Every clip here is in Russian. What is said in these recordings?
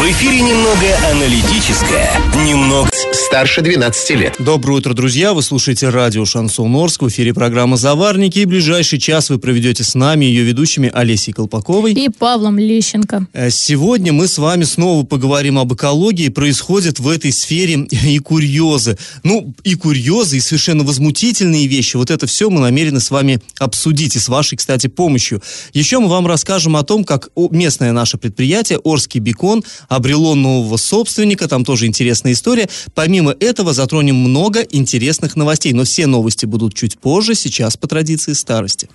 В эфире немного аналитическая, немного старше 12 лет. Доброе утро, друзья! Вы слушаете радио «Шансон Орск». В эфире программа «Заварники». И ближайший час вы проведете с нами, ее ведущими Олесей Колпаковой. И Павлом Лещенко. Э, Сегодня мы с вами снова поговорим об экологии. Происходят в этой сфере и курьезы. Ну, и курьезы, и совершенно возмутительные вещи. Вот это все мы намерены с вами обсудить. И с вашей, кстати, помощью. Еще мы вам расскажем о том, как местное наше предприятие «Орский бекон» обрело нового собственника. Там тоже интересная история. Помимо этого затронем много интересных новостей. Но все новости будут чуть позже, сейчас по традиции старости.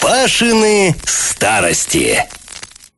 Пашины старости.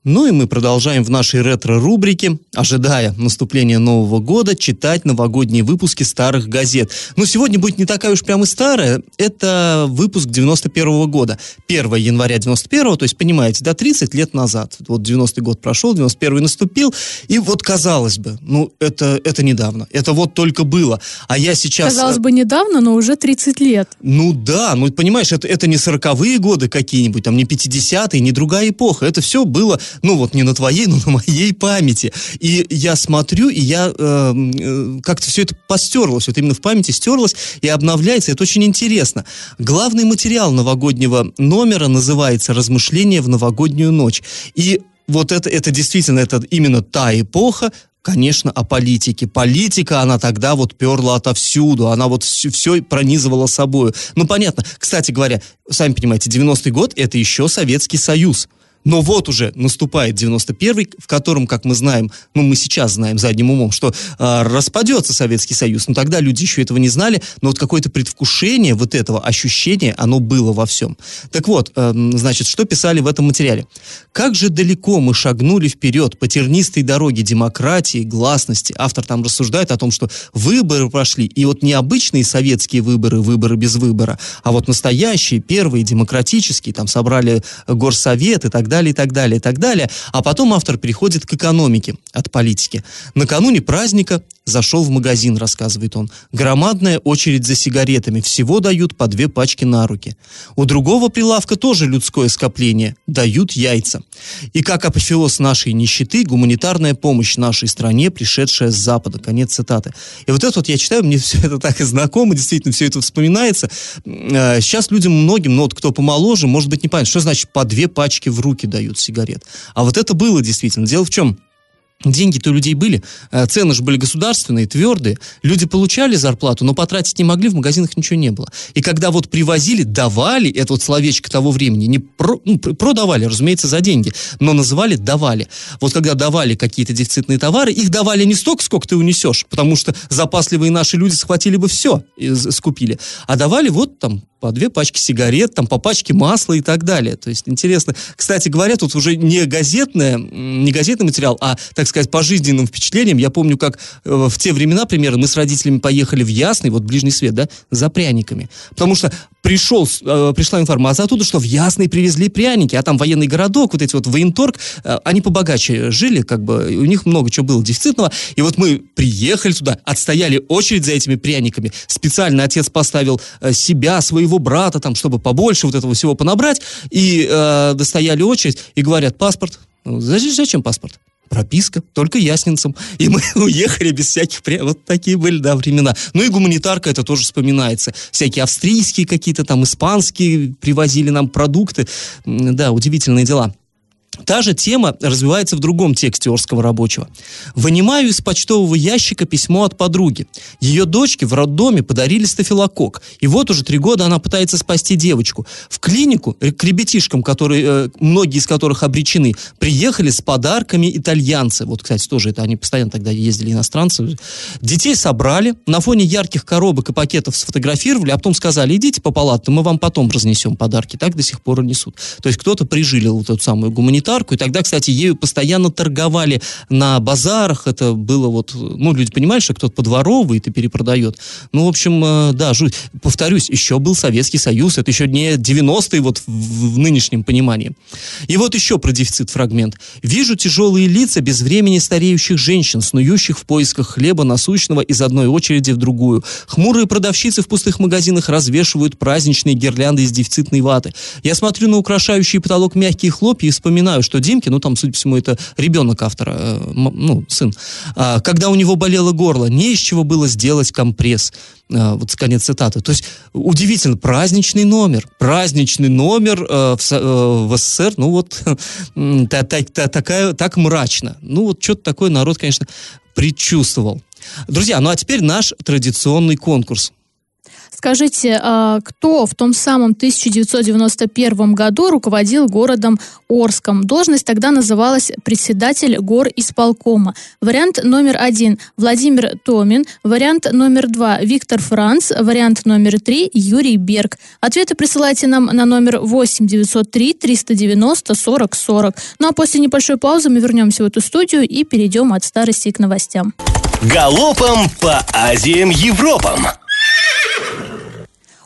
Ну и мы продолжаем в нашей ретро-рубрике, ожидая наступления Нового года, читать новогодние выпуски старых газет. Но сегодня будет не такая уж прям и старая. Это выпуск 91 года. 1 января 91 то есть, понимаете, да, 30 лет назад. Вот 90-й год прошел, 91-й наступил. И вот, казалось бы, ну, это, это недавно. Это вот только было. А я сейчас... Казалось бы, недавно, но уже 30 лет. Ну да, ну понимаешь, это, это не сороковые годы какие-нибудь, там не 50-е, не другая эпоха. Это все было, ну вот не на твоей, но на моей памяти. И я смотрю, и я э, э, как-то все это постерлось, вот именно в памяти стерлось и обновляется. Это очень интересно. Главный материал новогоднего номера называется «Размышления в новогоднюю ночь». И вот это, это действительно, это именно та эпоха, конечно, о политике. Политика, она тогда вот перла отовсюду, она вот все, все пронизывала собою. Ну, понятно. Кстати говоря, сами понимаете, 90-й год – это еще Советский Союз. Но вот уже наступает 91-й, в котором, как мы знаем, ну мы сейчас знаем задним умом, что э, распадется Советский Союз. Но тогда люди еще этого не знали, но вот какое-то предвкушение вот этого ощущения, оно было во всем. Так вот, э, значит, что писали в этом материале? Как же далеко мы шагнули вперед по тернистой дороге демократии, гласности. Автор там рассуждает о том, что выборы прошли, и вот не обычные советские выборы, выборы без выбора, а вот настоящие, первые, демократические, там собрали горсовет и так далее, и так далее, и так далее. А потом автор переходит к экономике от политики. Накануне праздника зашел в магазин, рассказывает он. Громадная очередь за сигаретами. Всего дают по две пачки на руки. У другого прилавка тоже людское скопление. Дают яйца. И как апофеоз нашей нищеты, гуманитарная помощь нашей стране, пришедшая с Запада. Конец цитаты. И вот это вот я читаю, мне все это так и знакомо, действительно, все это вспоминается. Э, Сейчас людям многим, ну вот кто помоложе, может быть, не понятно, что значит по две пачки в руки дают сигарет. А вот это было действительно. Дело в чем? Деньги-то у людей были, э, цены же были государственные, твердые. Люди получали зарплату, но потратить не могли, в магазинах ничего не было. И когда вот привозили, давали, это вот словечко того времени, не про- ну, пр- продавали, разумеется, за деньги, но называли давали. Вот когда давали какие-то дефицитные товары, их давали не столько, сколько ты унесешь, потому что запасливые наши люди схватили бы все, скупили. А давали вот там по две пачки сигарет, там по пачке масла и так далее. То есть интересно. Кстати говоря, тут уже не газетное, не газетный материал, а, так сказать, по жизненным впечатлениям. Я помню, как э, в те времена, примерно, мы с родителями поехали в Ясный, вот ближний свет, да, за пряниками. Потому что пришел, э, пришла информация оттуда, что в Ясный привезли пряники, а там военный городок, вот эти вот военторг, э, они побогаче жили, как бы, у них много чего было дефицитного. И вот мы приехали туда, отстояли очередь за этими пряниками. Специально отец поставил э, себя, своего брата, там, чтобы побольше вот этого всего понабрать. И э, достояли очередь, и говорят, паспорт. Ну, зачем, зачем паспорт? Прописка, только ясницам. И мы уехали без всяких... Вот такие были, да, времена. Ну и гуманитарка, это тоже вспоминается. Всякие австрийские какие-то там, испанские привозили нам продукты. Да, удивительные дела. Та же тема развивается в другом тексте Орского рабочего. «Вынимаю из почтового ящика письмо от подруги. Ее дочке в роддоме подарили стафилококк. И вот уже три года она пытается спасти девочку. В клинику э, к ребятишкам, которые, э, многие из которых обречены, приехали с подарками итальянцы. Вот, кстати, тоже это они постоянно тогда ездили иностранцы. Детей собрали, на фоне ярких коробок и пакетов сфотографировали, а потом сказали, идите по палатам, мы вам потом разнесем подарки. Так до сих пор и несут. То есть кто-то прижилил вот эту самую гуманитарку, и тогда, кстати, ею постоянно торговали на базарах, это было вот, ну, люди понимали, что кто-то подворовывает и перепродает. Ну, в общем, э, да, жуть. Повторюсь, еще был Советский Союз, это еще не 90-е вот в, в нынешнем понимании. И вот еще про дефицит фрагмент. Вижу тяжелые лица без времени стареющих женщин, снующих в поисках хлеба насущного из одной очереди в другую. Хмурые продавщицы в пустых магазинах развешивают праздничные гирлянды из дефицитной ваты. Я смотрю на украшающий потолок мягкие хлопья и вспоминаю, что Димке, ну там, судя по всему, это ребенок автора, э, ну, сын, а, когда у него болело горло, не из чего было сделать компресс. А, вот конец цитаты. То есть удивительно, праздничный номер, праздничный номер э, в, э, СССР, ну вот та, та, та, такая, так мрачно. Ну вот что-то такое народ, конечно, предчувствовал. Друзья, ну а теперь наш традиционный конкурс. Скажите, а кто в том самом 1991 году руководил городом Орском? Должность тогда называлась председатель гор исполкома. Вариант номер один – Владимир Томин. Вариант номер два – Виктор Франц. Вариант номер три – Юрий Берг. Ответы присылайте нам на номер 8 903 390 40 40. Ну а после небольшой паузы мы вернемся в эту студию и перейдем от старости к новостям. Галопом по Азиям Европам!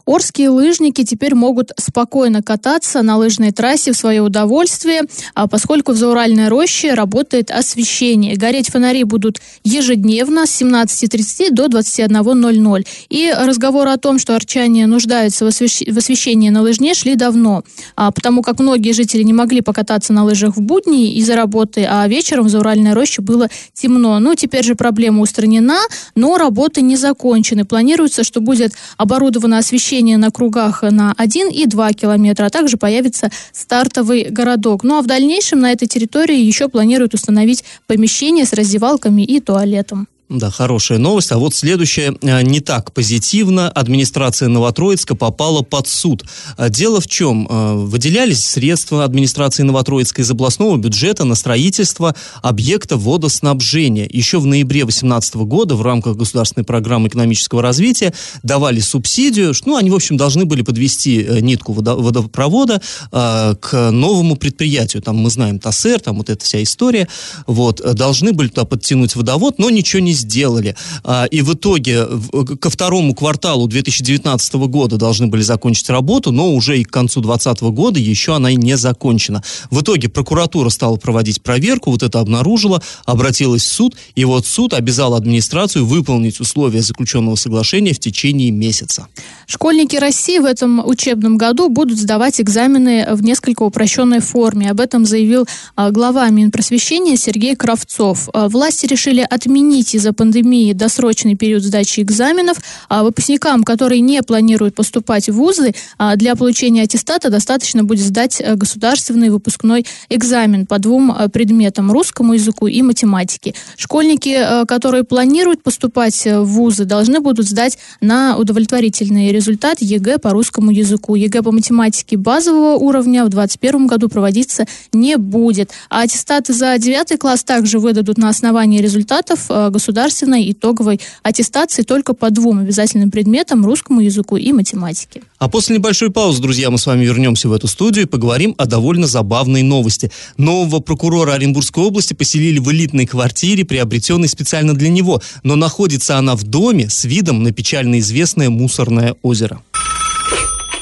Орские лыжники теперь могут спокойно кататься на лыжной трассе в свое удовольствие, а поскольку в Зауральной роще работает освещение. Гореть фонари будут ежедневно с 17.30 до 21.00. И разговоры о том, что арчане нуждаются в, освещ... в освещении на лыжне, шли давно, а, потому как многие жители не могли покататься на лыжах в будни из-за работы, а вечером в Зауральной роще было темно. Ну, теперь же проблема устранена, но работы не закончены. Планируется, что будет оборудовано освещение освещение на кругах на 1 и 2 километра, а также появится стартовый городок. Ну а в дальнейшем на этой территории еще планируют установить помещение с раздевалками и туалетом. Да, хорошая новость. А вот следующая э, не так позитивно. Администрация Новотроицка попала под суд. А дело в чем? Э, выделялись средства администрации Новотроицка из областного бюджета на строительство объекта водоснабжения. Еще в ноябре 2018 года в рамках государственной программы экономического развития давали субсидию. Ну, они, в общем, должны были подвести э, нитку водопровода к новому предприятию. Там мы знаем ТАСЭР, там вот эта вся история. Вот, должны были туда подтянуть водовод, но ничего не сделали. А, и в итоге ко второму кварталу 2019 года должны были закончить работу, но уже и к концу 2020 года еще она и не закончена. В итоге прокуратура стала проводить проверку, вот это обнаружила, обратилась в суд, и вот суд обязал администрацию выполнить условия заключенного соглашения в течение месяца. Школьники России в этом учебном году будут сдавать экзамены в несколько упрощенной форме. Об этом заявил а, глава Минпросвещения Сергей Кравцов. А, власти решили отменить из из-за пандемии досрочный период сдачи экзаменов. А выпускникам, которые не планируют поступать в вузы, а для получения аттестата достаточно будет сдать э, государственный выпускной экзамен по двум э, предметам – русскому языку и математике. Школьники, э, которые планируют поступать в вузы, должны будут сдать на удовлетворительный результат ЕГЭ по русскому языку. ЕГЭ по математике базового уровня в 2021 году проводиться не будет. А аттестаты за 9 класс также выдадут на основании результатов государственного государственной итоговой аттестации только по двум обязательным предметам, русскому языку и математике. А после небольшой паузы, друзья, мы с вами вернемся в эту студию и поговорим о довольно забавной новости. Нового прокурора Оренбургской области поселили в элитной квартире, приобретенной специально для него, но находится она в доме с видом на печально известное мусорное озеро.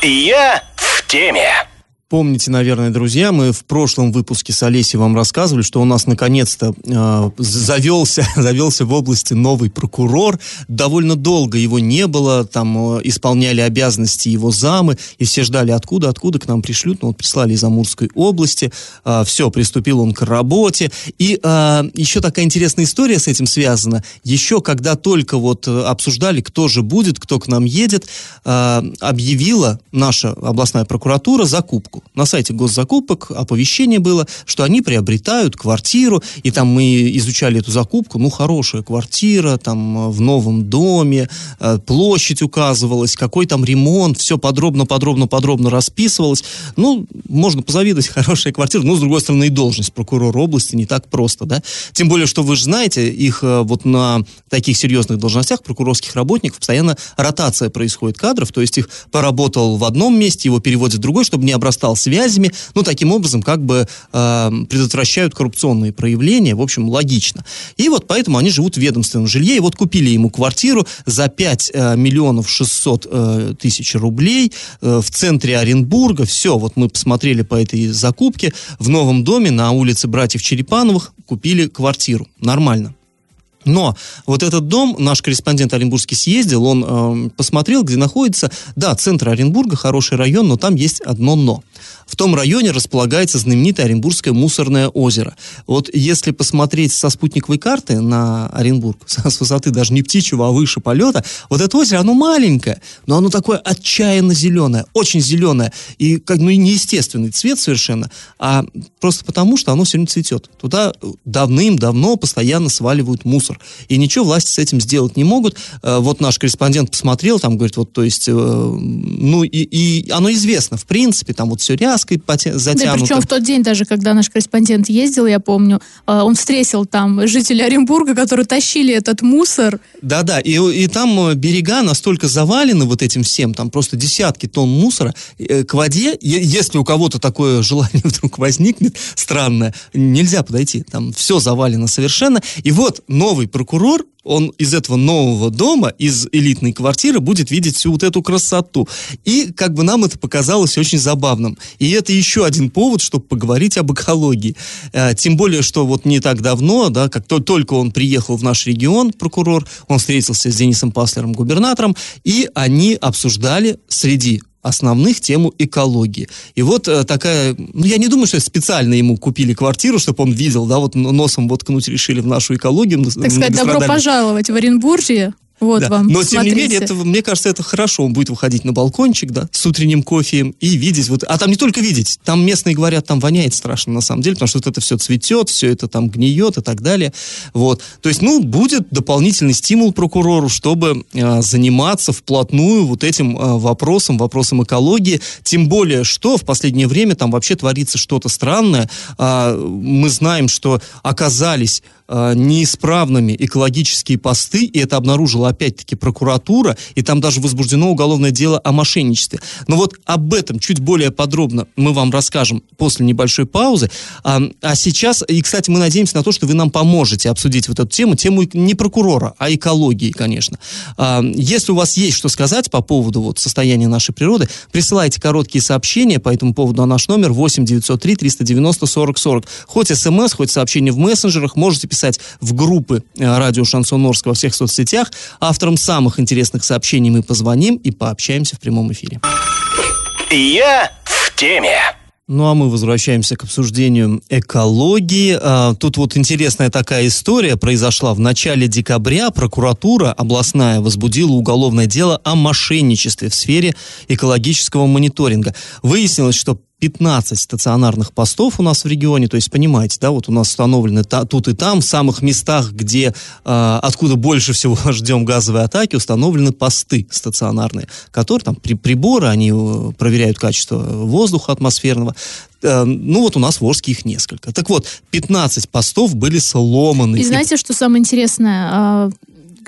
Я в теме. Помните, наверное, друзья, мы в прошлом выпуске с Олесей вам рассказывали, что у нас наконец-то э, завелся, завелся в области новый прокурор. Довольно долго его не было, там э, исполняли обязанности его замы, и все ждали, откуда, откуда к нам пришлют. Ну вот прислали из Амурской области. Э, все, приступил он к работе. И э, еще такая интересная история с этим связана. Еще когда только вот э, обсуждали, кто же будет, кто к нам едет, э, объявила наша областная прокуратура закупку на сайте госзакупок оповещение было, что они приобретают квартиру, и там мы изучали эту закупку, ну, хорошая квартира, там, э, в новом доме, э, площадь указывалась, какой там ремонт, все подробно-подробно-подробно расписывалось. Ну, можно позавидовать, хорошая квартира, но, с другой стороны, и должность прокурора области не так просто, да? Тем более, что вы же знаете, их э, вот на таких серьезных должностях прокурорских работников постоянно ротация происходит кадров, то есть их поработал в одном месте, его переводят в другой, чтобы не обрастать обрастал связями, ну, таким образом, как бы э, предотвращают коррупционные проявления, в общем, логично. И вот поэтому они живут в ведомственном жилье, и вот купили ему квартиру за 5 э, миллионов 600 э, тысяч рублей э, в центре Оренбурга, все, вот мы посмотрели по этой закупке, в новом доме на улице братьев Черепановых купили квартиру, нормально. Но вот этот дом, наш корреспондент Оренбургский съездил, он э, посмотрел, где находится, да, центр Оренбурга, хороший район, но там есть одно «но». В том районе располагается знаменитое Оренбургское мусорное озеро. Вот если посмотреть со спутниковой карты на Оренбург, с высоты даже не птичьего, а выше полета, вот это озеро, оно маленькое, но оно такое отчаянно зеленое, очень зеленое, и как ну, неестественный цвет совершенно, а просто потому, что оно сегодня цветет. Туда давным-давно постоянно сваливают мусор, и ничего власти с этим сделать не могут. Э, вот наш корреспондент посмотрел, там говорит, вот, то есть, э, ну, и, и оно известно, в принципе, там вот все ряской затянуто. Да, причем в тот день даже, когда наш корреспондент ездил, я помню, э, он встретил там жителей Оренбурга, которые тащили этот мусор. Да-да, и, и там берега настолько завалены вот этим всем, там просто десятки тонн мусора. К воде, если у кого-то такое желание вдруг возникнет, странное, нельзя подойти. Там все завалено совершенно. И вот новый прокурор он из этого нового дома, из элитной квартиры будет видеть всю вот эту красоту. И как бы нам это показалось очень забавным. И это еще один повод, чтобы поговорить об экологии. Э, тем более, что вот не так давно, да, как только он приехал в наш регион, прокурор, он встретился с Денисом Паслером, губернатором, и они обсуждали среди основных тему экологии. И вот э, такая, ну я не думаю, что специально ему купили квартиру, чтобы он видел, да, вот носом воткнуть решили в нашу экологию. Так сказать, добро пожаловать в Оренбуржье. Вот да. вам. Но смотрите. тем не менее, это, мне кажется, это хорошо. Он будет выходить на балкончик, да, с утренним кофеем и видеть. Вот, а там не только видеть, там местные говорят, там воняет страшно на самом деле, потому что вот это все цветет, все это там гниет и так далее. Вот. То есть, ну, будет дополнительный стимул прокурору, чтобы э, заниматься вплотную вот этим э, вопросом, вопросом экологии. Тем более, что в последнее время там вообще творится что-то странное. Э, мы знаем, что оказались неисправными экологические посты, и это обнаружила опять-таки прокуратура, и там даже возбуждено уголовное дело о мошенничестве. Но вот об этом чуть более подробно мы вам расскажем после небольшой паузы. А, а сейчас, и, кстати, мы надеемся на то, что вы нам поможете обсудить вот эту тему, тему не прокурора, а экологии, конечно. А, если у вас есть что сказать по поводу вот состояния нашей природы, присылайте короткие сообщения по этому поводу на наш номер 8 903 390 40 40. Хоть смс, хоть сообщение в мессенджерах, можете писать в группы э, радио Шансон Орск во всех соцсетях. Авторам самых интересных сообщений мы позвоним и пообщаемся в прямом эфире. Я в теме. Ну а мы возвращаемся к обсуждению экологии. А, тут вот интересная такая история произошла. В начале декабря прокуратура областная возбудила уголовное дело о мошенничестве в сфере экологического мониторинга. Выяснилось, что 15 стационарных постов у нас в регионе, то есть, понимаете, да, вот у нас установлены та, тут и там, в самых местах, где, э, откуда больше всего ждем газовой атаки, установлены посты стационарные, которые там при, приборы, они э, проверяют качество воздуха атмосферного, э, ну вот у нас в Орске их несколько. Так вот, 15 постов были сломаны. И знаете, что самое интересное?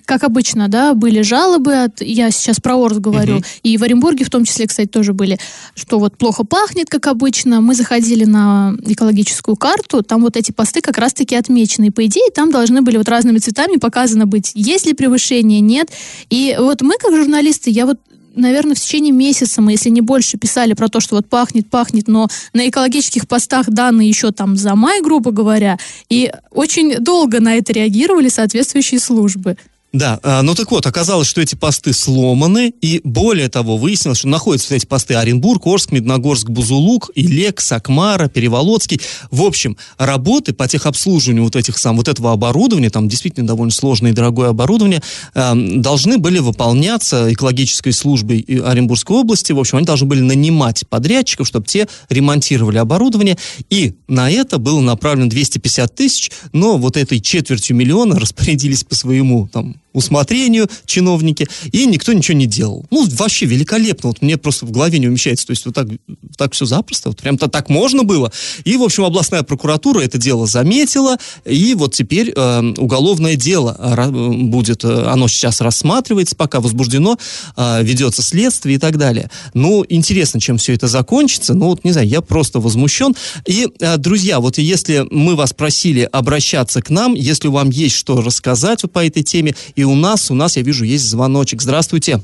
Как обычно, да, были жалобы, от, я сейчас про Орск говорю, угу. и в Оренбурге в том числе, кстати, тоже были, что вот плохо пахнет, как обычно. Мы заходили на экологическую карту, там вот эти посты как раз-таки отмечены. И, по идее, там должны были вот разными цветами показано быть, есть ли превышение, нет. И вот мы, как журналисты, я вот наверное, в течение месяца мы, если не больше, писали про то, что вот пахнет, пахнет, но на экологических постах данные еще там за май, грубо говоря, и очень долго на это реагировали соответствующие службы. Да, а, ну так вот, оказалось, что эти посты сломаны, и более того, выяснилось, что находятся эти посты Оренбург, Орск, Медногорск, Бузулук, Илек, Сакмара, Переволодский. В общем, работы по техобслуживанию вот этих сам, вот этого оборудования, там действительно довольно сложное и дорогое оборудование, э, должны были выполняться экологической службой Оренбургской области. В общем, они должны были нанимать подрядчиков, чтобы те ремонтировали оборудование, и на это было направлено 250 тысяч, но вот этой четвертью миллиона распорядились по своему там усмотрению чиновники, и никто ничего не делал. Ну, вообще великолепно, вот мне просто в голове не умещается, то есть вот так, так все запросто, вот прям-то так можно было. И, в общем, областная прокуратура это дело заметила, и вот теперь э, уголовное дело э, будет, э, оно сейчас рассматривается, пока возбуждено, э, ведется следствие и так далее. Ну, интересно, чем все это закончится, ну, вот, не знаю, я просто возмущен. И, э, друзья, вот если мы вас просили обращаться к нам, если вам есть что рассказать по этой теме, и у нас, у нас, я вижу, есть звоночек. Здравствуйте.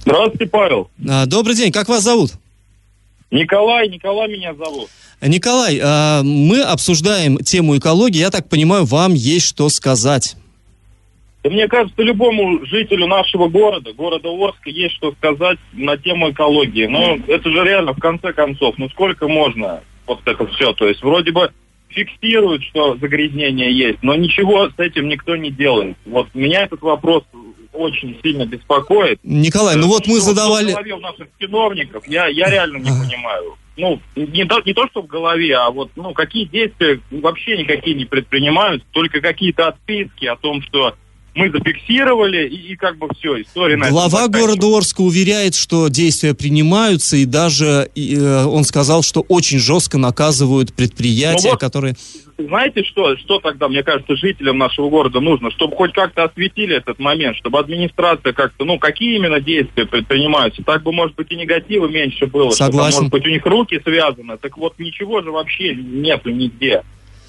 Здравствуйте, Павел. А, добрый день, как вас зовут? Николай, Николай меня зовут. Николай, а, мы обсуждаем тему экологии. Я так понимаю, вам есть что сказать. Да мне кажется, любому жителю нашего города, города Орска, есть что сказать на тему экологии. Но это же реально, в конце концов, ну сколько можно вот это все? То есть вроде бы фиксируют, что загрязнение есть, но ничего с этим никто не делает. Вот меня этот вопрос очень сильно беспокоит. Николай, ну вот мы что, задавали... Что в голове у наших чиновников, я, я реально не понимаю. Ну, не то, не то, что в голове, а вот, ну, какие действия вообще никакие не предпринимают, только какие-то отписки о том, что мы зафиксировали, и, и как бы все, история на Глава города Орска уверяет, что действия принимаются, и даже и, э, он сказал, что очень жестко наказывают предприятия, ну вот, которые... Знаете что, что тогда, мне кажется, жителям нашего города нужно? Чтобы хоть как-то осветили этот момент, чтобы администрация как-то, ну, какие именно действия предпринимаются? Так бы, может быть, и негатива меньше было. Согласен. Чтобы, может быть, у них руки связаны. Так вот, ничего же вообще нету нигде.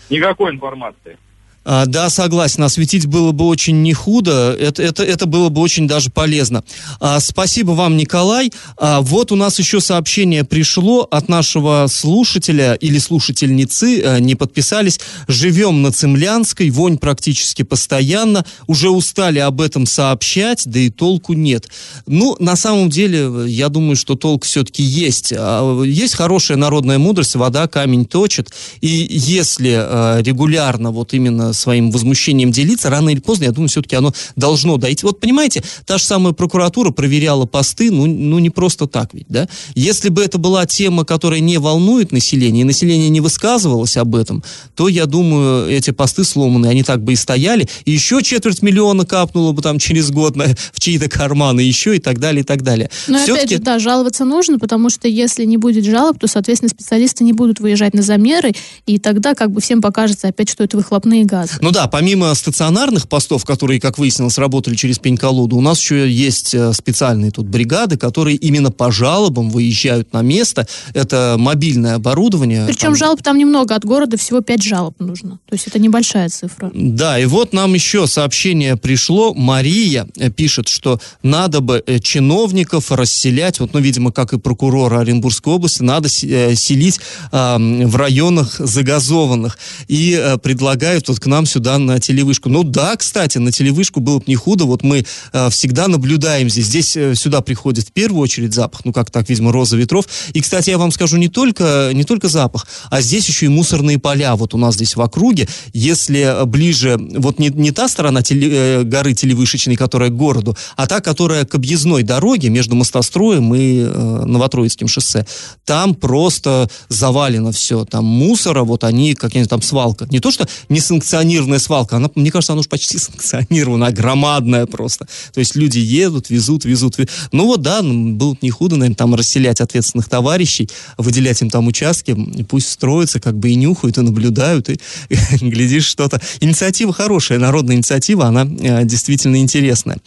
Никакой информации. А, да, согласен, осветить было бы очень не худо, это, это, это было бы очень даже полезно. А, спасибо вам, Николай. А, вот у нас еще сообщение пришло от нашего слушателя или слушательницы, а, не подписались. Живем на Цемлянской, вонь практически постоянно, уже устали об этом сообщать, да и толку нет. Ну, на самом деле, я думаю, что толк все-таки есть. А, есть хорошая народная мудрость, вода камень точит, и если а, регулярно вот именно своим возмущением делиться, рано или поздно, я думаю, все-таки оно должно дойти. Вот понимаете, та же самая прокуратура проверяла посты, ну, ну не просто так ведь, да? Если бы это была тема, которая не волнует население, и население не высказывалось об этом, то, я думаю, эти посты сломаны, они так бы и стояли, и еще четверть миллиона капнуло бы там через год на, в чьи-то карманы, еще и так далее, и так далее. Но опять же, да, жаловаться нужно, потому что если не будет жалоб, то, соответственно, специалисты не будут выезжать на замеры, и тогда как бы всем покажется опять, что это выхлопные газы газы. Ну да, помимо стационарных постов, которые, как выяснилось, работали через пень-колоду, у нас еще есть э, специальные тут бригады, которые именно по жалобам выезжают на место. Это мобильное оборудование. Причем там... жалоб там немного, от города всего 5 жалоб нужно. То есть это небольшая цифра. Да, и вот нам еще сообщение пришло. Мария э, пишет, что надо бы э, чиновников расселять, вот, ну, видимо, как и прокурора Оренбургской области, надо селить э, в районах загазованных. И э, предлагают вот к нам сюда на телевышку. Ну да, кстати, на телевышку было бы не худо. Вот мы э, всегда наблюдаем здесь. Здесь э, сюда приходит в первую очередь запах, ну как так, видимо, роза ветров. И, кстати, я вам скажу, не только, не только запах, а здесь еще и мусорные поля вот у нас здесь в округе. Если ближе, вот не, не та сторона теле, э, горы Телевышечной, которая к городу, а та, которая к объездной дороге между Мостостроем и э, Новотроицким шоссе, там просто завалено все. Там мусора, вот они, как-нибудь там свалка. Не то, что не санкционированная санкционированная свалка, она, мне кажется, она уж почти санкционирована, громадная просто. То есть люди едут, везут, везут. Ну вот, да, ну, было бы не худо, наверное, там расселять ответственных товарищей, выделять им там участки, пусть строятся, как бы и нюхают, и наблюдают, и, и глядишь что-то. Инициатива хорошая, народная инициатива, она э, действительно интересная.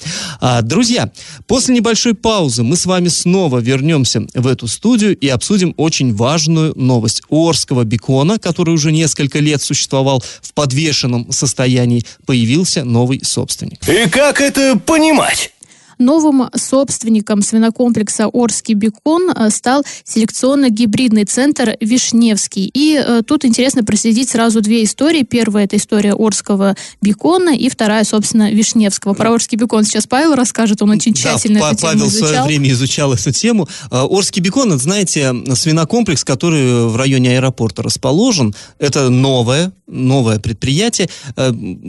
А, друзья, после небольшой паузы мы с вами снова вернемся в эту студию и обсудим очень важную новость. Орского бекона, который уже несколько лет существовал в подвешенном подвешенном состоянии появился новый собственник. И как это понимать? Новым собственником свинокомплекса «Орский бекон» э, стал селекционно-гибридный центр «Вишневский». И э, тут интересно проследить сразу две истории. Первая – это история Орского бекона, и вторая, собственно, Вишневского. Про Орский бекон сейчас Павел расскажет, он очень тщательно да, эту Павел тему изучал. в свое время изучал эту тему. Э, Орский бекон – это, знаете, свинокомплекс, который в районе аэропорта расположен. Это новое, новое предприятие.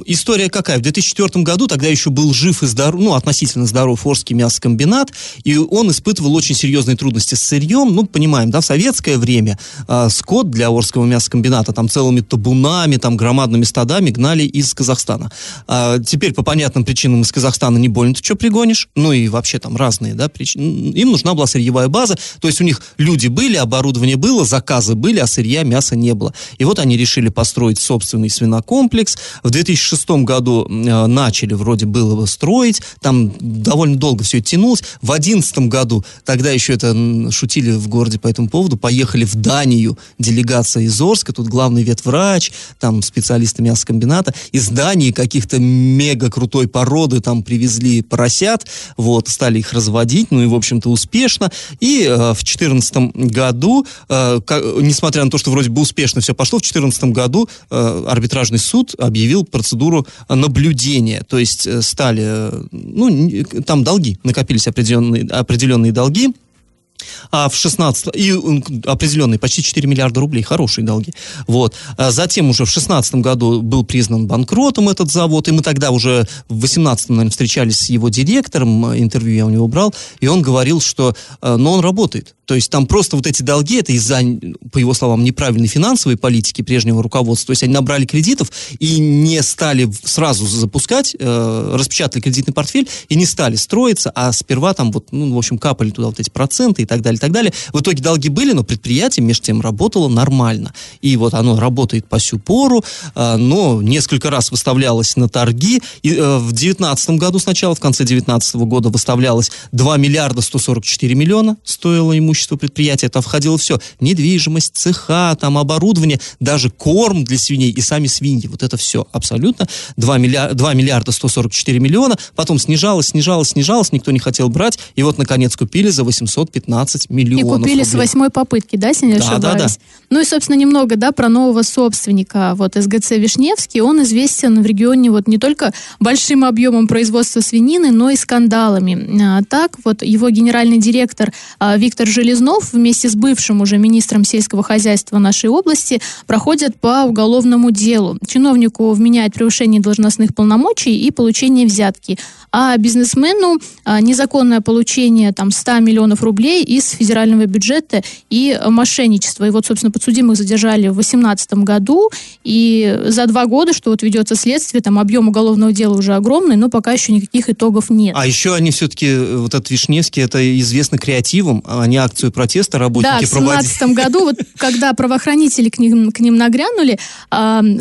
История какая? В 2004 году, тогда еще был жив и здоров, ну, относительно здоров Петрофорский мясокомбинат, и он испытывал очень серьезные трудности с сырьем. Ну, понимаем, да, в советское время э, скот для Орского мясокомбината там целыми табунами, там громадными стадами гнали из Казахстана. А теперь по понятным причинам из Казахстана не больно ты что пригонишь, ну и вообще там разные, да, причины. Им нужна была сырьевая база, то есть у них люди были, оборудование было, заказы были, а сырья, мяса не было. И вот они решили построить собственный свинокомплекс. В 2006 году э, начали вроде было бы строить, там довольно долго все это тянулось. В 2011 году, тогда еще это шутили в городе по этому поводу, поехали в Данию делегация из Орска, тут главный ветврач, там специалисты мясокомбината, из Дании каких-то мега крутой породы там привезли поросят, вот, стали их разводить, ну и, в общем-то, успешно. И э, в 2014 году, э, как, несмотря на то, что вроде бы успешно все пошло, в 2014 году э, арбитражный суд объявил процедуру наблюдения, то есть э, стали, э, ну, там долги, накопились определенные, определенные долги, а в 16 и определенные почти 4 миллиарда рублей, хорошие долги. Вот. А затем уже в 16 году был признан банкротом этот завод, и мы тогда уже в 18 наверное, встречались с его директором, интервью я у него брал, и он говорил, что, э, но он работает. То есть там просто вот эти долги, это из-за, по его словам, неправильной финансовой политики прежнего руководства. То есть они набрали кредитов и не стали сразу запускать, э, распечатали кредитный портфель и не стали строиться, а сперва там вот, ну, в общем, капали туда вот эти проценты и так далее, и так далее. В итоге долги были, но предприятие между тем работало нормально. И вот оно работает по сю пору, э, но несколько раз выставлялось на торги. И э, в 2019 году сначала, в конце 2019 года выставлялось 2 миллиарда 144 миллиона, стоило имущество предприятия, там входило все. Недвижимость, цеха, там оборудование, даже корм для свиней и сами свиньи. Вот это все абсолютно. 2 миллиарда, 2 миллиарда 144 миллиона. Потом снижалось, снижалось, снижалось, никто не хотел брать. И вот, наконец, купили за 815 миллионов И купили рублей. с восьмой попытки, да, если не да, Да, да. Ну и, собственно, немного, да, про нового собственника. Вот СГЦ Вишневский, он известен в регионе вот не только большим объемом производства свинины, но и скандалами. А, так, вот его генеральный директор а, Виктор Железнов вместе с бывшим уже министром сельского хозяйства нашей области проходят по уголовному делу. Чиновнику вменяют превышение должностных полномочий и получение взятки а бизнесмену а, незаконное получение там 100 миллионов рублей из федерального бюджета и мошенничество. И вот, собственно, подсудимых задержали в 2018 году, и за два года, что вот ведется следствие, там объем уголовного дела уже огромный, но пока еще никаких итогов нет. А еще они все-таки, вот этот Вишневский, это известно креативом, они акцию протеста работники да, в 2017 году, вот когда правоохранители к ним, к ним нагрянули,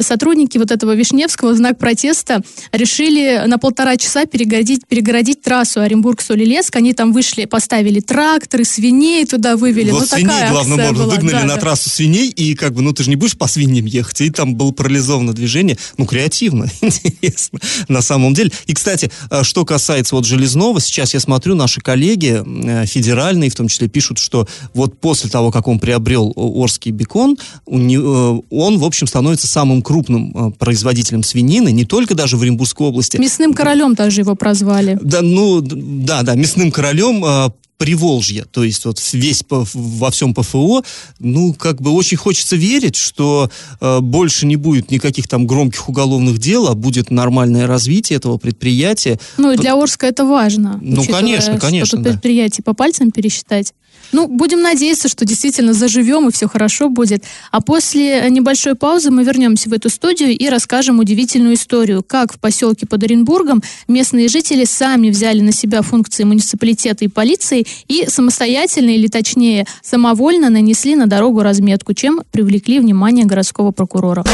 сотрудники вот этого Вишневского в знак протеста решили на полтора часа перегородить, перегородить трассу Оренбург-Солилецк. Они там вышли, поставили тракторы, свиней туда вывели. Вот ну, свиней, такая главным образом, была. выгнали да, на да. трассу свиней, и как бы, ну, ты же не будешь по свиньям ехать, и там было парализовано движение. Ну, креативно, интересно, на самом деле. И, кстати, э, что касается вот Железного, сейчас я смотрю, наши коллеги э, федеральные, в том числе, пишут, что вот после того, как он приобрел Орский бекон, э, он, в общем, становится самым крупным производителем свинины, не только даже в Оренбургской области. Мясным королем даже его прозвали. Да, ну, да, да, мясным королем Приволжья, то есть вот весь по, во всем ПФО, ну, как бы очень хочется верить, что э, больше не будет никаких там громких уголовных дел, а будет нормальное развитие этого предприятия. Ну, и для Орска это важно. Ну, конечно, конечно, что да. предприятие по пальцам пересчитать. Ну, будем надеяться, что действительно заживем и все хорошо будет. А после небольшой паузы мы вернемся в эту студию и расскажем удивительную историю, как в поселке под Оренбургом местные жители сами взяли на себя функции муниципалитета и полиции и самостоятельно, или точнее самовольно нанесли на дорогу разметку, чем привлекли внимание городского прокурора.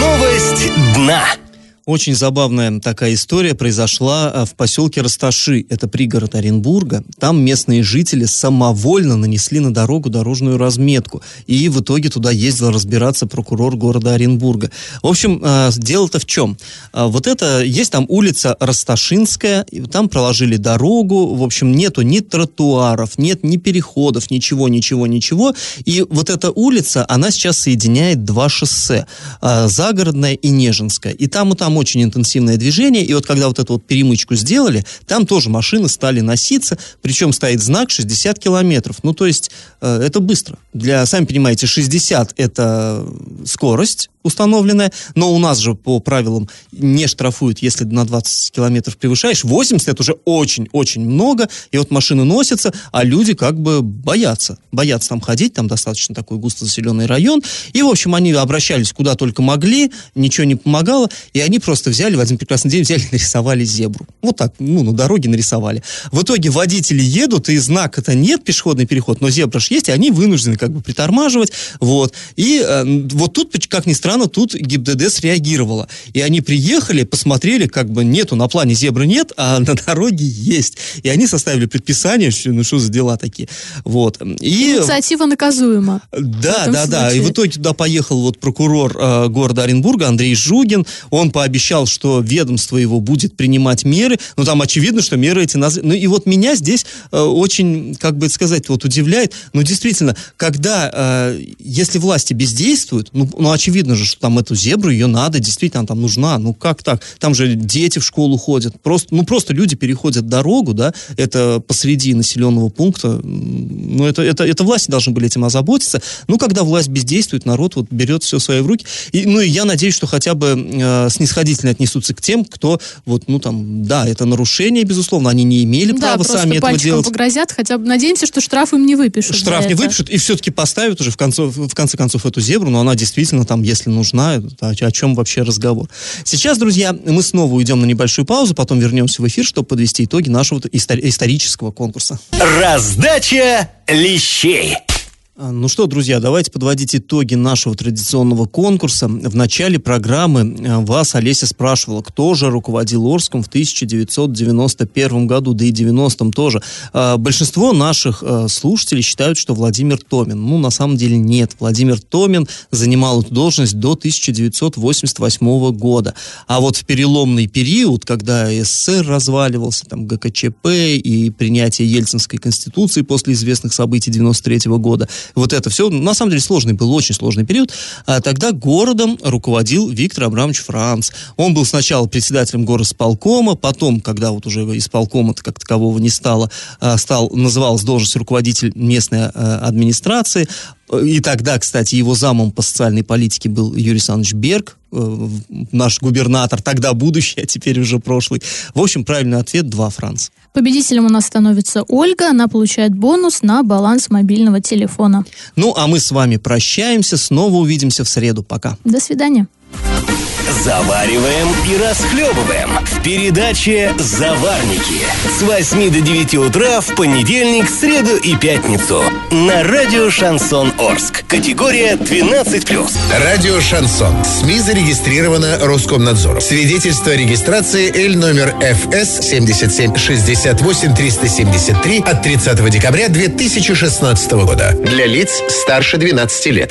Новость дна. Очень забавная такая история произошла а, в поселке Расташи, это пригород Оренбурга. Там местные жители самовольно нанесли на дорогу дорожную разметку. И в итоге туда ездил разбираться прокурор города Оренбурга. В общем, а, дело-то в чем? А, вот это, есть там улица Расташинская, там проложили дорогу, в общем, нету ни тротуаров, нет ни переходов, ничего, ничего, ничего. И вот эта улица, она сейчас соединяет два шоссе, Загородное и Нежинское. И там и там там очень интенсивное движение, и вот когда вот эту вот перемычку сделали, там тоже машины стали носиться, причем стоит знак 60 километров. Ну, то есть, э, это быстро. Для, сами понимаете, 60 это скорость, установленная, но у нас же по правилам не штрафуют, если на 20 километров превышаешь. 80 это уже очень-очень много, и вот машины носятся, а люди как бы боятся. Боятся там ходить, там достаточно такой густо заселенный район. И, в общем, они обращались куда только могли, ничего не помогало, и они просто взяли, в один прекрасный день взяли, нарисовали зебру. Вот так, ну, на дороге нарисовали. В итоге водители едут, и знака-то нет, пешеходный переход, но зебра ж есть, и они вынуждены как бы притормаживать, вот. И э, вот тут, как ни странно, тут ГИБДД среагировала. И они приехали, посмотрели, как бы нету, на плане зебры нет, а на дороге есть. И они составили предписание, что, ну что за дела такие. Вот. И... Инициатива наказуема. Да, да, да. И в итоге туда поехал вот прокурор э, города Оренбурга Андрей Жугин. Он пообещал, что ведомство его будет принимать меры. Ну, там очевидно, что меры эти... Наз... Ну, и вот меня здесь э, очень, как бы сказать, вот удивляет. Ну, действительно, когда, э, если власти бездействуют, ну, ну, очевидно же, что там эту зебру, ее надо, действительно, там нужна. Ну, как так? Там же дети в школу ходят. Просто, ну, просто люди переходят дорогу, да, это посреди населенного пункта. Ну, это, это, это власти должны были этим озаботиться. Ну, когда власть бездействует, народ вот берет все в свои руки. И, ну, и я надеюсь, что хотя бы э, снисходительно отнесутся к тем, кто вот, ну, там, да, это нарушение, безусловно, они не имели да, права сами этого делать. погрозят, хотя бы надеемся, что штраф им не выпишут. Штраф не выпишут, и все-таки поставят уже в, конце в конце концов эту зебру, но она действительно там, если нужна, о, о чем вообще разговор. Сейчас, друзья, мы снова уйдем на небольшую паузу, потом вернемся в эфир, чтобы подвести итоги нашего истори- исторического конкурса. Раздача лещей. А, Ну что, друзья, давайте подводить итоги нашего традиционного конкурса. В начале программы э, вас Олеся спрашивала, кто же руководил Орском в 1991 году, да и 90-м тоже. А, Большинство наших слушателей считают, что Владимир Томин. Ну, на самом деле нет. Владимир Томин занимал эту должность до 1988 года. А вот в переломный период, когда СССР разваливался, там ГКЧП и принятие Ельцинской конституции после известных событий 93 года, вот это все, на самом деле сложный был, очень сложный период, а тогда городом руководил Виктор Абрамович Франц. Он был сначала председателем горосполкома, потом, когда вот уже исполкома как такового не стало, а, стал, называлась должность руководитель местной а, администрации, и тогда, кстати, его замом по социальной политике был Юрий Александрович Берг, э, наш губернатор, тогда будущий, а теперь уже прошлый. В общем, правильный ответ – два Франц. Победителем у нас становится Ольга. Она получает бонус на баланс мобильного телефона. Ну, а мы с вами прощаемся. Снова увидимся в среду. Пока. До свидания. Завариваем и расхлебываем в передаче «Заварники» с 8 до 9 утра в понедельник, среду и пятницу на радио «Шансон Орск». Категория 12+. Радио «Шансон». СМИ зарегистрировано Роскомнадзором. Свидетельство о регистрации Л номер ФС 7768 373 от 30 декабря 2016 года. Для лиц старше 12 лет.